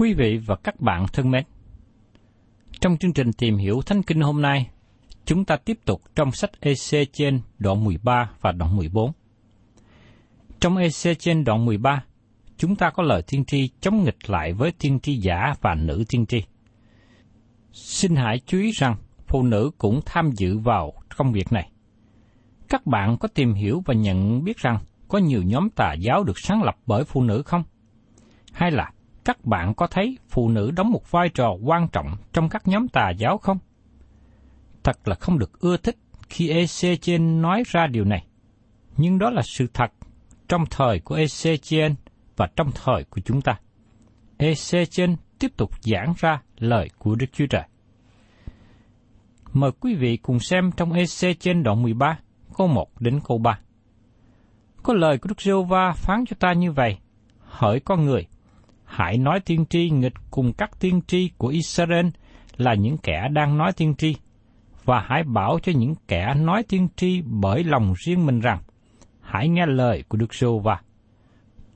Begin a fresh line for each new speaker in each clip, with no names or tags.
Quý vị và các bạn thân mến, trong chương trình tìm hiểu Thánh Kinh hôm nay, chúng ta tiếp tục trong sách EC trên đoạn 13 và đoạn 14. Trong EC trên đoạn 13, chúng ta có lời tiên tri chống nghịch lại với tiên tri giả và nữ tiên tri. Xin hãy chú ý rằng phụ nữ cũng tham dự vào công việc này. Các bạn có tìm hiểu và nhận biết rằng có nhiều nhóm tà giáo được sáng lập bởi phụ nữ không? Hay là các bạn có thấy phụ nữ đóng một vai trò quan trọng trong các nhóm tà giáo không? Thật là không được ưa thích khi Ezechiel nói ra điều này. Nhưng đó là sự thật trong thời của Ezechiel và trong thời của chúng ta. Ezechiel tiếp tục giảng ra lời của Đức Chúa Trời. Mời quý vị cùng xem trong Ezechiel đoạn 13, câu 1 đến câu 3. Có lời của Đức giê va phán cho ta như vậy, hỡi con người, hãy nói tiên tri nghịch cùng các tiên tri của Israel là những kẻ đang nói tiên tri, và hãy bảo cho những kẻ nói tiên tri bởi lòng riêng mình rằng, hãy nghe lời của Đức giê va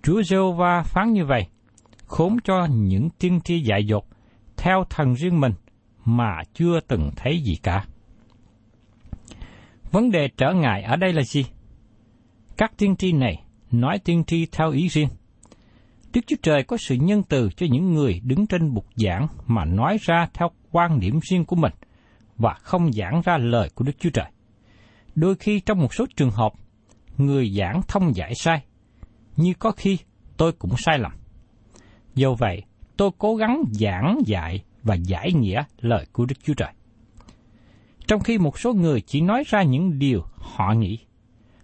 Chúa giê va phán như vậy, khốn cho những tiên tri dại dột theo thần riêng mình mà chưa từng thấy gì cả. Vấn đề trở ngại ở đây là gì? Các tiên tri này nói tiên tri theo ý riêng. Đức Chúa Trời có sự nhân từ cho những người đứng trên bục giảng mà nói ra theo quan điểm riêng của mình và không giảng ra lời của Đức Chúa Trời. Đôi khi trong một số trường hợp, người giảng thông giải sai, như có khi tôi cũng sai lầm. Do vậy, tôi cố gắng giảng dạy và giải nghĩa lời của Đức Chúa Trời. Trong khi một số người chỉ nói ra những điều họ nghĩ,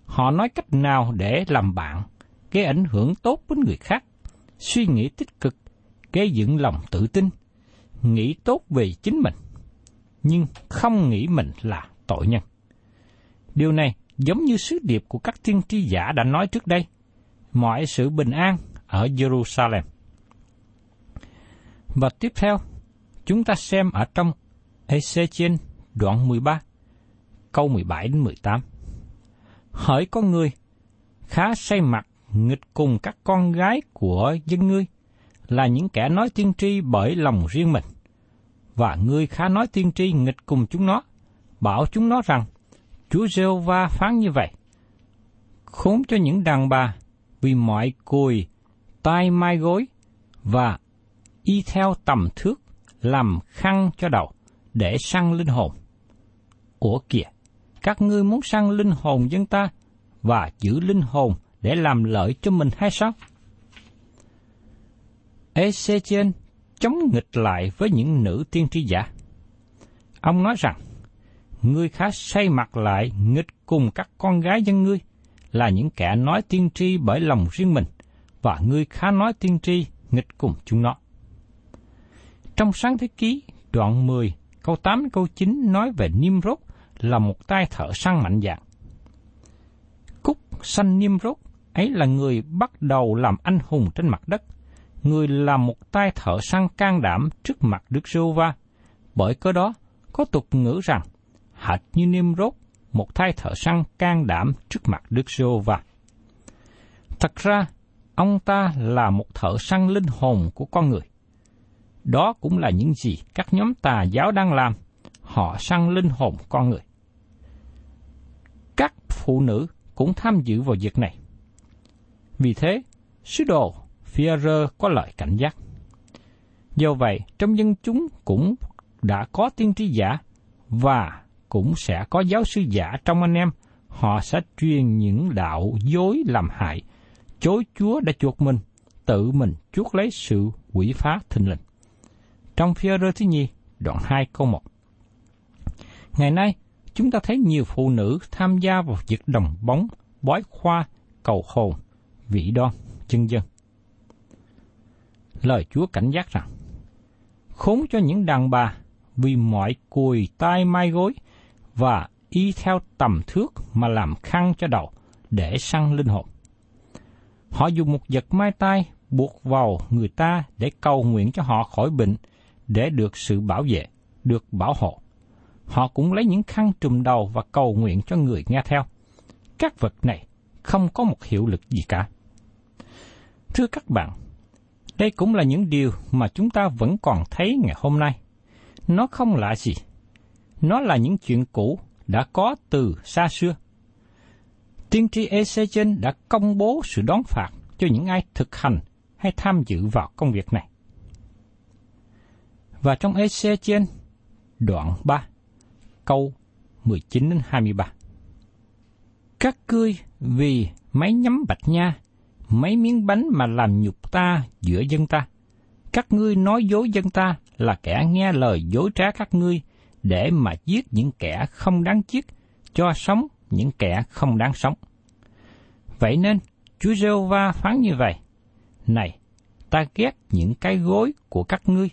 họ nói cách nào để làm bạn, gây ảnh hưởng tốt với người khác, suy nghĩ tích cực, gây dựng lòng tự tin, nghĩ tốt về chính mình, nhưng không nghĩ mình là tội nhân. Điều này giống như sứ điệp của các tiên tri giả đã nói trước đây, mọi sự bình an ở Jerusalem. Và tiếp theo, chúng ta xem ở trong Ezechiel đoạn 13, câu 17 đến 18. Hỡi con người, khá say mặt nghịch cùng các con gái của dân ngươi, là những kẻ nói tiên tri bởi lòng riêng mình. Và ngươi khá nói tiên tri nghịch cùng chúng nó, bảo chúng nó rằng, Chúa giê va phán như vậy. Khốn cho những đàn bà vì mọi cùi, tai mai gối và y theo tầm thước làm khăn cho đầu, để săn linh hồn. Ủa kìa, các ngươi muốn săn linh hồn dân ta và giữ linh hồn để làm lợi cho mình hay sao? Ezechiel chống nghịch lại với những nữ tiên tri giả. Ông nói rằng, ngươi khá say mặt lại nghịch cùng các con gái dân ngươi, là những kẻ nói tiên tri bởi lòng riêng mình, và ngươi khá nói tiên tri nghịch cùng chúng nó. Trong sáng thế ký, đoạn 10, câu 8 câu 9 nói về Nimrod là một tay thợ săn mạnh dạng. Cúc sanh Nimrod ấy là người bắt đầu làm anh hùng trên mặt đất. Người là một tay thợ săn can đảm trước mặt Đức giê va Bởi cơ đó, có tục ngữ rằng, hệt như Nimrod, một tay thợ săn can đảm trước mặt Đức giê va Thật ra, ông ta là một thợ săn linh hồn của con người. Đó cũng là những gì các nhóm tà giáo đang làm. Họ săn linh hồn con người. Các phụ nữ cũng tham dự vào việc này. Vì thế, sứ đồ Führer có lời cảnh giác. Do vậy, trong dân chúng cũng đã có tiên tri giả và cũng sẽ có giáo sư giả trong anh em. Họ sẽ truyền những đạo dối làm hại, chối Chúa đã chuộc mình, tự mình chuốc lấy sự quỷ phá thình lình. Trong phía rơ thứ nhì, đoạn 2 câu 1. Ngày nay, chúng ta thấy nhiều phụ nữ tham gia vào việc đồng bóng, bói khoa, cầu hồn, vị đoan, chân dân. Lời Chúa cảnh giác rằng, khốn cho những đàn bà vì mọi cùi tai mai gối và y theo tầm thước mà làm khăn cho đầu để săn linh hồn. Họ dùng một vật mai tai buộc vào người ta để cầu nguyện cho họ khỏi bệnh, để được sự bảo vệ, được bảo hộ. Họ cũng lấy những khăn trùm đầu và cầu nguyện cho người nghe theo. Các vật này không có một hiệu lực gì cả. Thưa các bạn, đây cũng là những điều mà chúng ta vẫn còn thấy ngày hôm nay. Nó không lạ gì. Nó là những chuyện cũ đã có từ xa xưa. Tiên tri Ezechen đã công bố sự đón phạt cho những ai thực hành hay tham dự vào công việc này. Và trong Ezechen đoạn 3, câu 19 đến 23. Các cươi vì máy nhắm bạch nha, mấy miếng bánh mà làm nhục ta giữa dân ta. Các ngươi nói dối dân ta là kẻ nghe lời dối trá các ngươi để mà giết những kẻ không đáng giết, cho sống những kẻ không đáng sống. Vậy nên, Chúa giê va phán như vậy. Này, ta ghét những cái gối của các ngươi,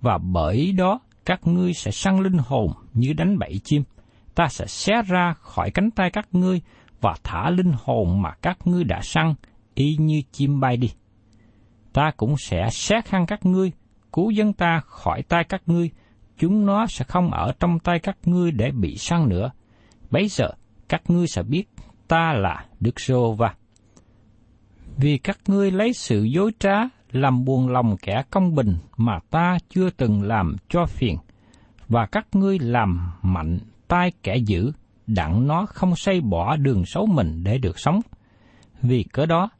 và bởi đó các ngươi sẽ săn linh hồn như đánh bẫy chim. Ta sẽ xé ra khỏi cánh tay các ngươi và thả linh hồn mà các ngươi đã săn, y như chim bay đi. Ta cũng sẽ xét hăng các ngươi, cứu dân ta khỏi tay các ngươi, chúng nó sẽ không ở trong tay các ngươi để bị săn nữa. Bấy giờ, các ngươi sẽ biết ta là Đức Sô Va. Vì các ngươi lấy sự dối trá làm buồn lòng kẻ công bình mà ta chưa từng làm cho phiền, và các ngươi làm mạnh tay kẻ dữ, đặng nó không xây bỏ đường xấu mình để được sống. Vì cớ đó,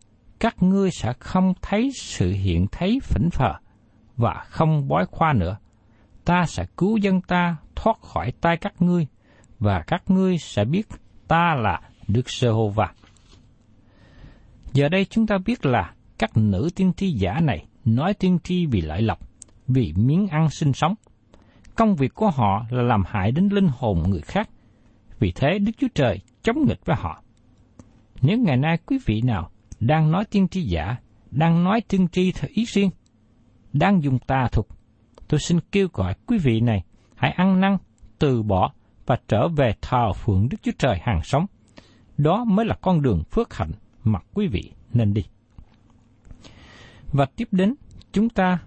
các ngươi sẽ không thấy sự hiện thấy phỉnh phờ và không bói khoa nữa. Ta sẽ cứu dân ta thoát khỏi tay các ngươi, và các ngươi sẽ biết ta là Đức Sơ-hô-va. Giờ đây chúng ta biết là các nữ tiên tri giả này nói tiên tri vì lợi lộc, vì miếng ăn sinh sống. Công việc của họ là làm hại đến linh hồn người khác. Vì thế Đức Chúa Trời chống nghịch với họ. Nếu ngày nay quý vị nào đang nói tiên tri giả, đang nói tiên tri theo ý riêng, đang dùng tà thuật, tôi xin kêu gọi quý vị này hãy ăn năn, từ bỏ và trở về thờ phượng Đức Chúa Trời hàng sống. Đó mới là con đường phước hạnh mà quý vị nên đi. Và tiếp đến, chúng ta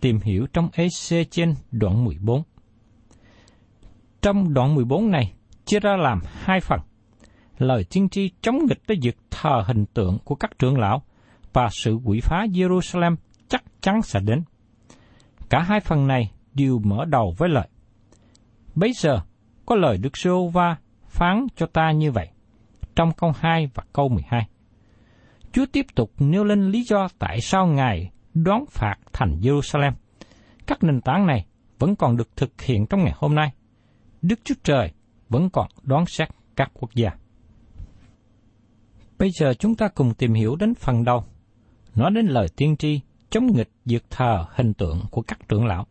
tìm hiểu trong EC trên đoạn 14. Trong đoạn 14 này, chia ra làm hai phần. Lời tiên tri chống nghịch tới việc thờ hình tượng của các trưởng lão và sự quỷ phá Jerusalem chắc chắn sẽ đến. Cả hai phần này đều mở đầu với lời. Bây giờ, có lời Đức Sô Va phán cho ta như vậy, trong câu 2 và câu 12. Chúa tiếp tục nêu lên lý do tại sao Ngài đoán phạt thành Jerusalem. Các nền tảng này vẫn còn được thực hiện trong ngày hôm nay. Đức Chúa Trời vẫn còn đoán xét các quốc gia. Bây giờ chúng ta cùng tìm hiểu đến phần đầu, nói đến lời tiên tri chống nghịch dược thờ hình tượng của các trưởng lão.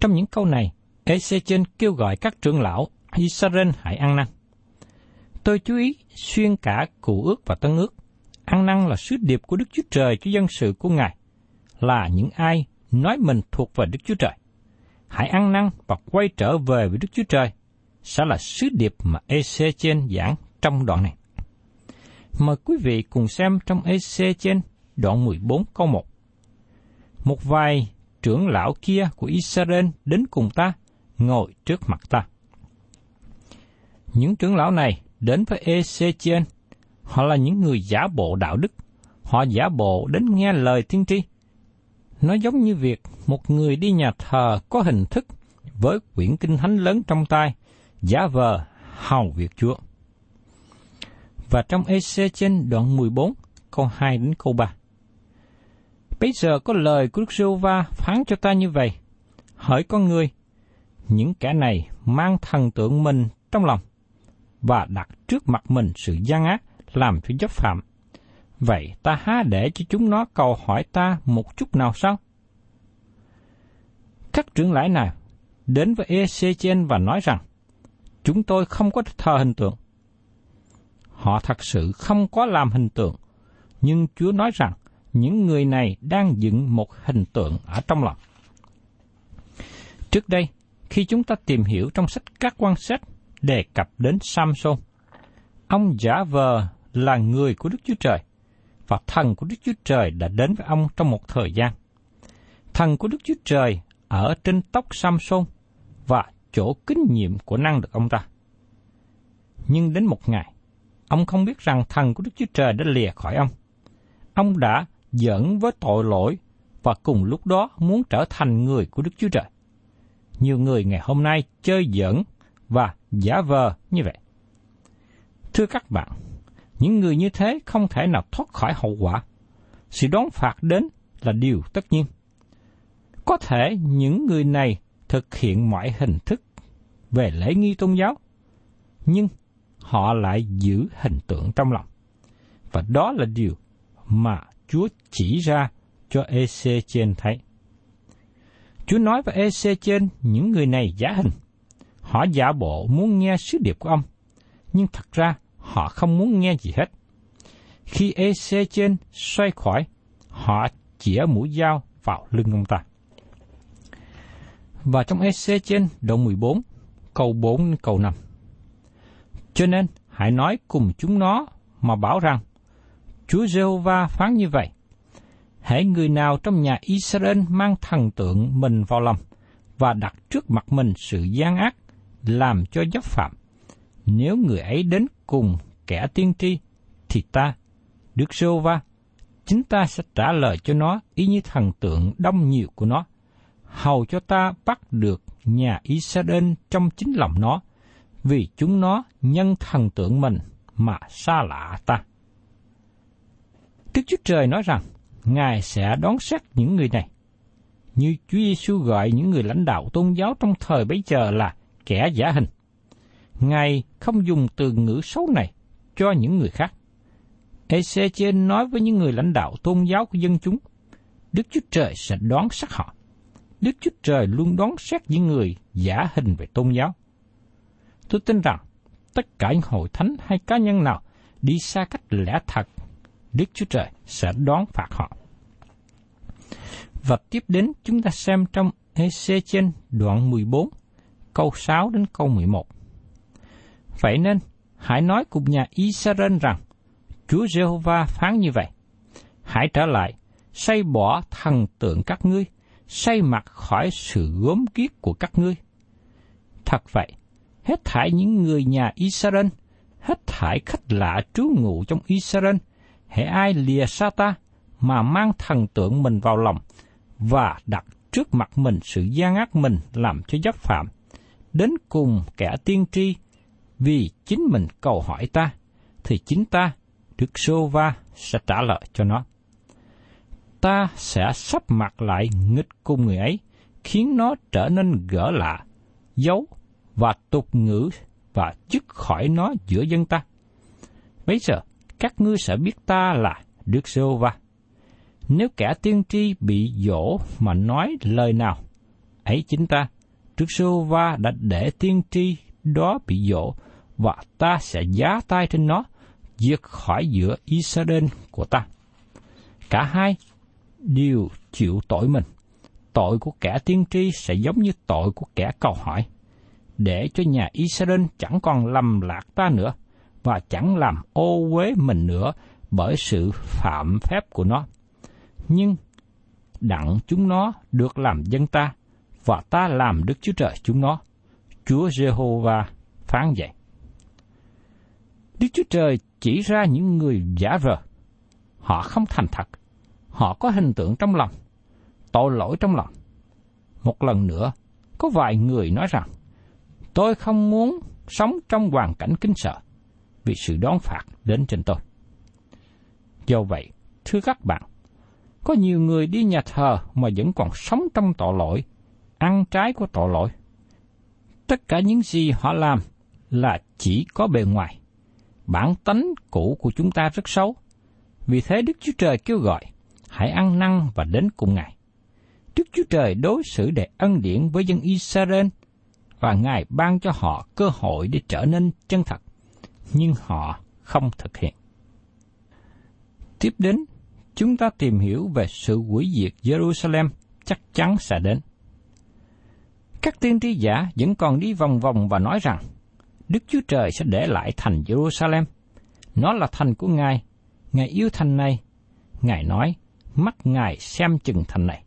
Trong những câu này, Ezechen kêu gọi các trưởng lão Israel hãy ăn năn. Tôi chú ý xuyên cả cụ ước và tân ước. Ăn năn là sứ điệp của Đức Chúa Trời cho dân sự của Ngài, là những ai nói mình thuộc về Đức Chúa Trời. Hãy ăn năn và quay trở về với Đức Chúa Trời, sẽ là sứ điệp mà Ezechen giảng trong đoạn này. Mời quý vị cùng xem trong Ezechen đoạn 14 câu 1. Một vài trưởng lão kia của Israel đến cùng ta, ngồi trước mặt ta. Những trưởng lão này đến với Ezechiel, họ là những người giả bộ đạo đức, họ giả bộ đến nghe lời tiên tri. Nó giống như việc một người đi nhà thờ có hình thức với quyển kinh thánh lớn trong tay, giả vờ hầu việc Chúa. Và trong Ezechiel đoạn 14, câu 2 đến câu 3. Bây giờ có lời của Đức giê va phán cho ta như vậy. Hỡi con người, những kẻ này mang thần tượng mình trong lòng và đặt trước mặt mình sự gian ác làm cho dấp phạm. Vậy ta há để cho chúng nó cầu hỏi ta một chút nào sao? Các trưởng lãi nào đến với Ezechen và nói rằng, chúng tôi không có thờ hình tượng. Họ thật sự không có làm hình tượng, nhưng Chúa nói rằng những người này đang dựng một hình tượng ở trong lòng. Trước đây, khi chúng ta tìm hiểu trong sách các quan sách đề cập đến Samson, ông giả vờ là người của Đức Chúa Trời, và thần của Đức Chúa Trời đã đến với ông trong một thời gian. Thần của Đức Chúa Trời ở trên tóc Samson và chỗ kính nhiệm của năng được ông ta. Nhưng đến một ngày, ông không biết rằng thần của Đức Chúa Trời đã lìa khỏi ông. Ông đã giỡn với tội lỗi và cùng lúc đó muốn trở thành người của Đức Chúa Trời. Nhiều người ngày hôm nay chơi giỡn và giả vờ như vậy. Thưa các bạn, những người như thế không thể nào thoát khỏi hậu quả. Sự đón phạt đến là điều tất nhiên. Có thể những người này thực hiện mọi hình thức về lễ nghi tôn giáo, nhưng họ lại giữ hình tượng trong lòng. Và đó là điều mà Chúa chỉ ra cho EC trên thấy. Chúa nói với EC trên những người này giả hình. Họ giả bộ muốn nghe sứ điệp của ông, nhưng thật ra họ không muốn nghe gì hết. Khi EC trên xoay khỏi, họ chĩa mũi dao vào lưng ông ta. Và trong EC trên đoạn 14, câu 4 đến câu 5. Cho nên, hãy nói cùng chúng nó mà bảo rằng, Chúa Giê-hô-va phán như vậy. Hãy người nào trong nhà Israel mang thần tượng mình vào lòng và đặt trước mặt mình sự gian ác, làm cho dấp phạm. Nếu người ấy đến cùng kẻ tiên tri, thì ta, Đức giê va chính ta sẽ trả lời cho nó ý như thần tượng đông nhiều của nó, hầu cho ta bắt được nhà Israel trong chính lòng nó, vì chúng nó nhân thần tượng mình mà xa lạ ta. Đức Chúa Trời nói rằng, Ngài sẽ đón xét những người này. Như Chúa Giêsu gọi những người lãnh đạo tôn giáo trong thời bấy giờ là kẻ giả hình. Ngài không dùng từ ngữ xấu này cho những người khác. Ezechiel nói với những người lãnh đạo tôn giáo của dân chúng, Đức Chúa Trời sẽ đón xét họ. Đức Chúa Trời luôn đón xét những người giả hình về tôn giáo. Tôi tin rằng tất cả những hội thánh hay cá nhân nào đi xa cách lẽ thật Đức Chúa Trời sẽ đón phạt họ. Và tiếp đến chúng ta xem trong Ec trên đoạn 14, câu 6 đến câu 11. Vậy nên, hãy nói cùng nhà Israel rằng, Chúa Giê-hô-va phán như vậy. Hãy trở lại, xây bỏ thần tượng các ngươi, xây mặt khỏi sự gốm kiết của các ngươi. Thật vậy, hết thải những người nhà Israel, hết thải khách lạ trú ngụ trong Israel, hễ ai lìa xa ta mà mang thần tượng mình vào lòng và đặt trước mặt mình sự gian ác mình làm cho dấp phạm, đến cùng kẻ tiên tri vì chính mình cầu hỏi ta, thì chính ta, Đức Sô Va, sẽ trả lời cho nó. Ta sẽ sắp mặt lại nghịch cùng người ấy, khiến nó trở nên gỡ lạ, dấu và tục ngữ và dứt khỏi nó giữa dân ta. Bây giờ, các ngươi sẽ biết ta là Đức giê va Nếu kẻ tiên tri bị dỗ mà nói lời nào, ấy chính ta, Đức giê va đã để tiên tri đó bị dỗ và ta sẽ giá tay trên nó, diệt khỏi giữa Israel của ta. Cả hai đều chịu tội mình. Tội của kẻ tiên tri sẽ giống như tội của kẻ cầu hỏi, để cho nhà Israel chẳng còn lầm lạc ta nữa và chẳng làm ô uế mình nữa bởi sự phạm phép của nó. Nhưng đặng chúng nó được làm dân ta và ta làm Đức Chúa Trời chúng nó. Chúa Giê-hô-va phán vậy. Đức Chúa Trời chỉ ra những người giả vờ. Họ không thành thật. Họ có hình tượng trong lòng, tội lỗi trong lòng. Một lần nữa, có vài người nói rằng, tôi không muốn sống trong hoàn cảnh kính sợ vì sự đón phạt đến trên tôi. Do vậy, thưa các bạn, có nhiều người đi nhà thờ mà vẫn còn sống trong tội lỗi, ăn trái của tội lỗi. Tất cả những gì họ làm là chỉ có bề ngoài. Bản tánh cũ của chúng ta rất xấu. Vì thế Đức Chúa Trời kêu gọi, hãy ăn năn và đến cùng Ngài. Đức Chúa Trời đối xử để ân điển với dân Israel và Ngài ban cho họ cơ hội để trở nên chân thật, nhưng họ không thực hiện. Tiếp đến, chúng ta tìm hiểu về sự hủy diệt Jerusalem chắc chắn sẽ đến. Các tiên tri giả vẫn còn đi vòng vòng và nói rằng Đức Chúa Trời sẽ để lại thành Jerusalem. Nó là thành của Ngài. Ngài yêu thành này. Ngài nói, mắt Ngài xem chừng thành này.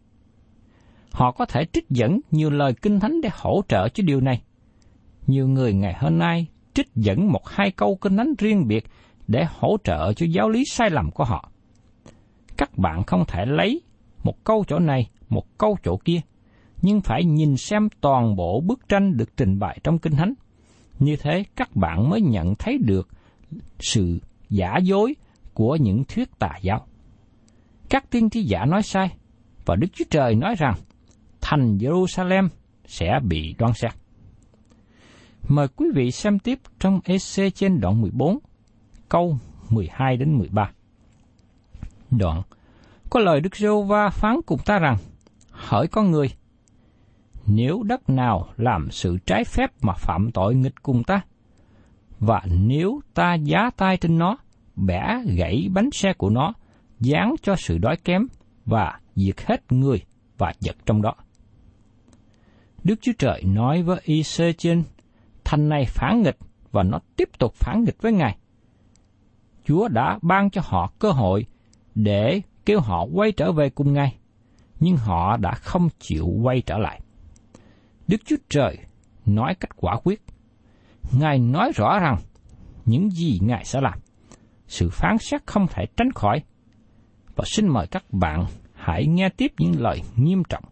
Họ có thể trích dẫn nhiều lời kinh thánh để hỗ trợ cho điều này. Nhiều người ngày hôm nay trích dẫn một hai câu kinh thánh riêng biệt để hỗ trợ cho giáo lý sai lầm của họ. Các bạn không thể lấy một câu chỗ này, một câu chỗ kia, nhưng phải nhìn xem toàn bộ bức tranh được trình bày trong kinh thánh. Như thế các bạn mới nhận thấy được sự giả dối của những thuyết tà giáo. Các tiên tri giả nói sai, và Đức Chúa Trời nói rằng thành Jerusalem sẽ bị đoan xét. Mời quý vị xem tiếp trong EC trên đoạn 14, câu 12 đến 13. Đoạn, có lời Đức giê va phán cùng ta rằng, hỡi con người, nếu đất nào làm sự trái phép mà phạm tội nghịch cùng ta, và nếu ta giá tay trên nó, bẻ gãy bánh xe của nó, dán cho sự đói kém và diệt hết người và vật trong đó. Đức Chúa Trời nói với Y-sê trên, thành này phản nghịch và nó tiếp tục phản nghịch với Ngài. Chúa đã ban cho họ cơ hội để kêu họ quay trở về cùng Ngài, nhưng họ đã không chịu quay trở lại. Đức Chúa Trời nói cách quả quyết. Ngài nói rõ rằng những gì Ngài sẽ làm. Sự phán xét không thể tránh khỏi. Và xin mời các bạn hãy nghe tiếp những lời nghiêm trọng.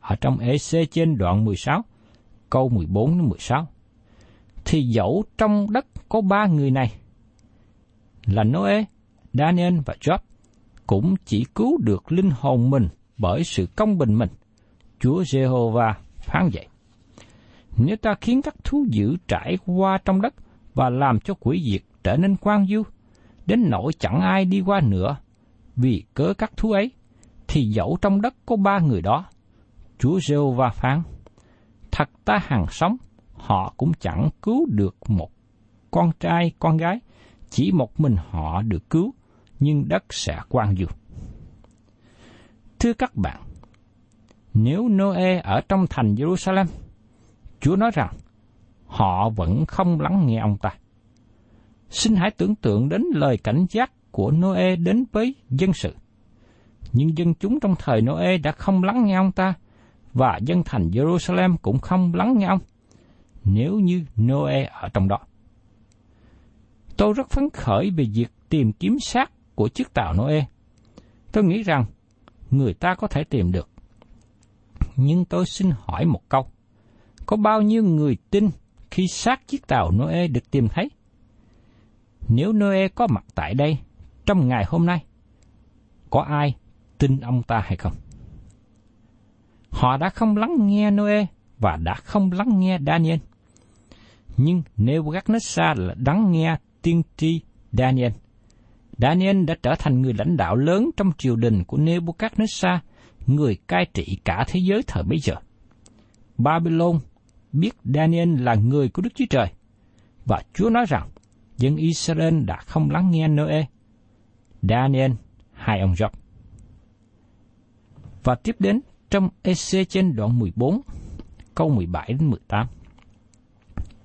Ở trong EC trên đoạn 16, câu 14 đến 16. Thì dẫu trong đất có ba người này, là Noe, Daniel và Job, cũng chỉ cứu được linh hồn mình bởi sự công bình mình. Chúa Jehovah phán vậy. Nếu ta khiến các thú dữ trải qua trong đất và làm cho quỷ diệt trở nên quan du, đến nỗi chẳng ai đi qua nữa, vì cớ các thú ấy, thì dẫu trong đất có ba người đó, Chúa rêu va phán, thật ta hàng sống, họ cũng chẳng cứu được một con trai, con gái, chỉ một mình họ được cứu, nhưng đất sẽ quan du. Thưa các bạn, nếu Noe ở trong thành Jerusalem, Chúa nói rằng họ vẫn không lắng nghe ông ta. Xin hãy tưởng tượng đến lời cảnh giác của Noe đến với dân sự. Nhưng dân chúng trong thời Noe đã không lắng nghe ông ta, và dân thành Jerusalem cũng không lắng nghe ông, nếu như Noe ở trong đó. Tôi rất phấn khởi về việc tìm kiếm xác của chiếc tàu Noe. Tôi nghĩ rằng người ta có thể tìm được nhưng tôi xin hỏi một câu. Có bao nhiêu người tin khi xác chiếc tàu Noe được tìm thấy? Nếu Noe có mặt tại đây trong ngày hôm nay, có ai tin ông ta hay không? Họ đã không lắng nghe Noe và đã không lắng nghe Daniel. Nhưng Nebuchadnezzar là lắng nghe tiên tri Daniel. Daniel đã trở thành người lãnh đạo lớn trong triều đình của Nebuchadnezzar, người cai trị cả thế giới thời bấy giờ. Babylon biết Daniel là người của Đức Chúa Trời, và Chúa nói rằng dân Israel đã không lắng nghe Noe. Daniel, hai ông Job. Và tiếp đến trong EC trên đoạn 14, câu 17 đến 18.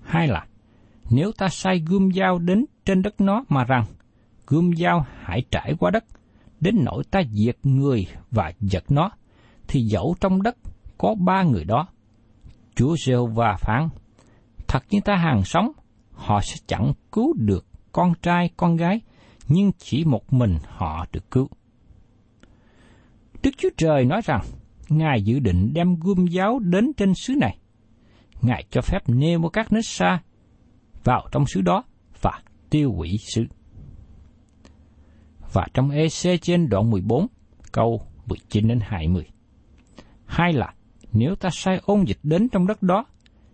Hai là, nếu ta sai gươm dao đến trên đất nó mà rằng, gươm dao hãy trải qua đất, đến nỗi ta diệt người và giật nó, thì dẫu trong đất có ba người đó. Chúa rêu và phán, thật như ta hàng sống, họ sẽ chẳng cứu được con trai con gái, nhưng chỉ một mình họ được cứu. Đức Chúa Trời nói rằng, Ngài dự định đem gươm giáo đến trên xứ này. Ngài cho phép Nebuchadnezzar vào trong xứ đó và tiêu hủy xứ. Và trong EC trên đoạn 14, câu 19 đến 20. Hai là, nếu ta sai ôn dịch đến trong đất đó,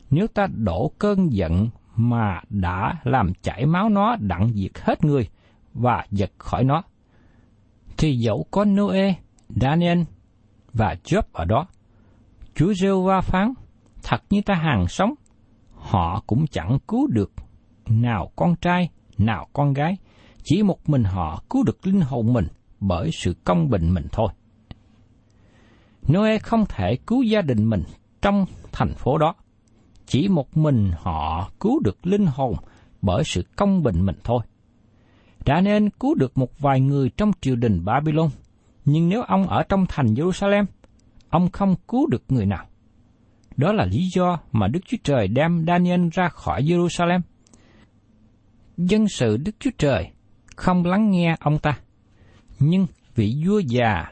nếu ta đổ cơn giận mà đã làm chảy máu nó đặng diệt hết người và giật khỏi nó, thì dẫu có Noe, Daniel và Job ở đó, Chúa rêu va phán, thật như ta hàng sống, họ cũng chẳng cứu được nào con trai, nào con gái, chỉ một mình họ cứu được linh hồn mình bởi sự công bình mình thôi. Noe không thể cứu gia đình mình trong thành phố đó. Chỉ một mình họ cứu được linh hồn bởi sự công bình mình thôi. Đã nên cứu được một vài người trong triều đình Babylon, nhưng nếu ông ở trong thành Jerusalem, ông không cứu được người nào. Đó là lý do mà Đức Chúa Trời đem Daniel ra khỏi Jerusalem. Dân sự Đức Chúa Trời không lắng nghe ông ta, nhưng vị vua già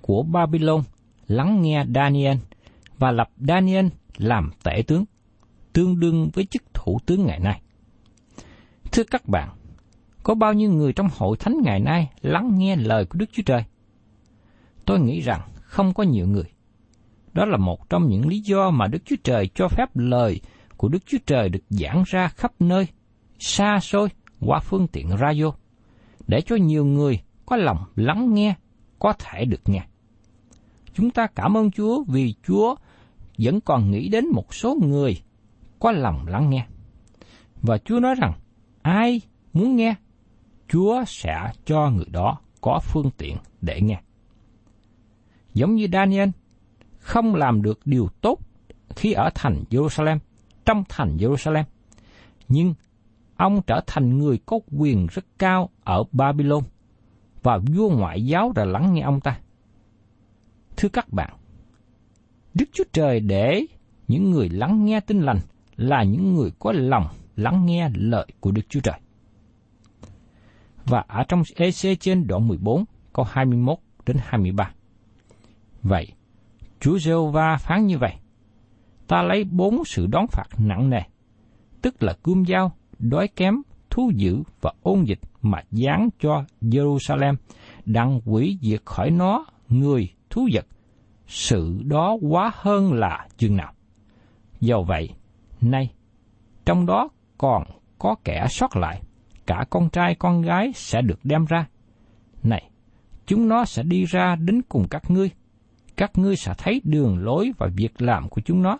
của Babylon lắng nghe Daniel và lập Daniel làm tể tướng, tương đương với chức thủ tướng ngày nay. Thưa các bạn, có bao nhiêu người trong hội thánh ngày nay lắng nghe lời của Đức Chúa Trời? Tôi nghĩ rằng không có nhiều người. Đó là một trong những lý do mà Đức Chúa Trời cho phép lời của Đức Chúa Trời được giảng ra khắp nơi, xa xôi qua phương tiện radio, để cho nhiều người có lòng lắng nghe, có thể được nghe. Chúng ta cảm ơn Chúa vì Chúa vẫn còn nghĩ đến một số người có lòng lắng nghe. Và Chúa nói rằng, ai muốn nghe, Chúa sẽ cho người đó có phương tiện để nghe. Giống như Daniel, không làm được điều tốt khi ở thành Jerusalem, trong thành Jerusalem. Nhưng ông trở thành người có quyền rất cao ở Babylon, và vua ngoại giáo đã lắng nghe ông ta. Thưa các bạn, Đức Chúa Trời để những người lắng nghe tin lành là những người có lòng lắng nghe lời của Đức Chúa Trời. Và ở trong EC trên đoạn 14, câu 21 đến 23. Vậy, Chúa giê va phán như vậy, ta lấy bốn sự đón phạt nặng nề, tức là cươm dao, đói kém, thú dữ và ôn dịch mà dán cho Jerusalem, đặng quỷ diệt khỏi nó người thú vật, sự đó quá hơn là chừng nào. Do vậy, nay, trong đó còn có kẻ sót lại, cả con trai con gái sẽ được đem ra. Này, chúng nó sẽ đi ra đến cùng các ngươi, các ngươi sẽ thấy đường lối và việc làm của chúng nó,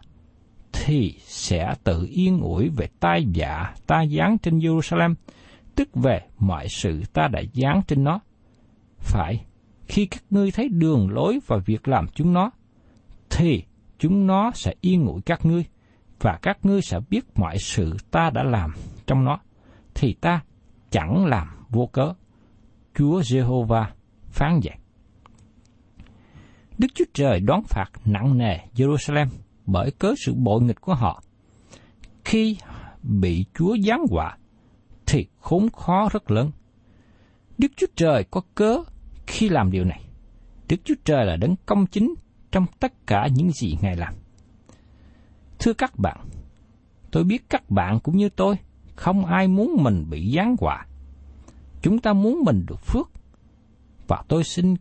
thì sẽ tự yên ủi về tai dạ ta giáng trên Jerusalem, tức về mọi sự ta đã giáng trên nó. Phải, khi các ngươi thấy đường lối và việc làm chúng nó, thì chúng nó sẽ yên ủi các ngươi, và các ngươi sẽ biết mọi sự ta đã làm trong nó, thì ta chẳng làm vô cớ. Chúa Jehovah phán vậy. Đức Chúa Trời đón phạt nặng nề Jerusalem bởi cớ sự bội nghịch của họ. Khi bị Chúa giáng họa, thì khốn khó rất lớn. Đức Chúa Trời có cớ khi làm điều này. Đức Chúa Trời là đấng công chính trong tất cả những gì Ngài làm. Thưa các bạn, tôi biết các bạn cũng như tôi, không ai muốn mình bị giáng họa. Chúng ta muốn mình được phước. Và tôi xin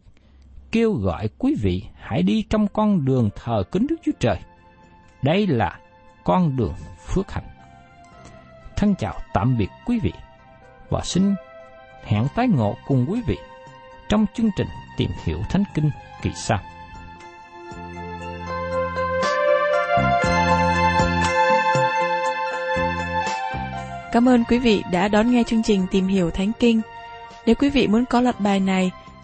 kêu gọi quý vị hãy đi trong con đường thờ kính Đức Chúa Trời. Đây là con đường phước hạnh. Thân chào tạm biệt quý vị và xin hẹn tái ngộ cùng quý vị trong chương trình tìm hiểu Thánh Kinh kỳ sau.
Cảm ơn quý vị đã đón nghe chương trình Tìm hiểu Thánh Kinh. Nếu quý vị muốn có loạt bài này,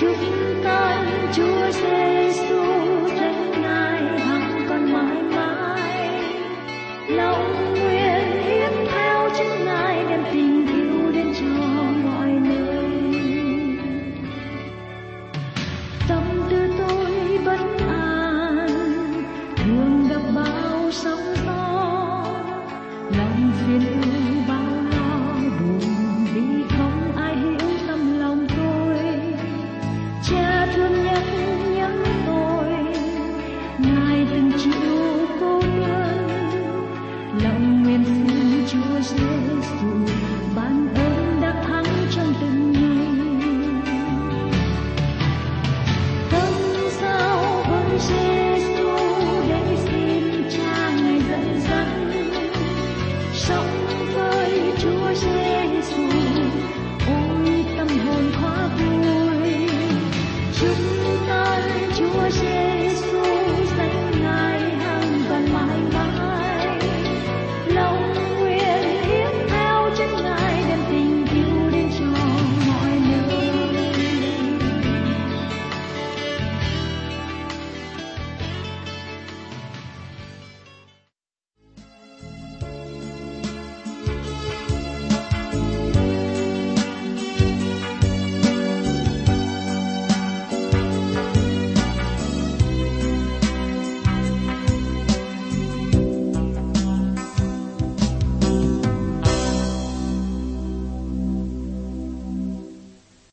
Chúng ta Chúa Giêsu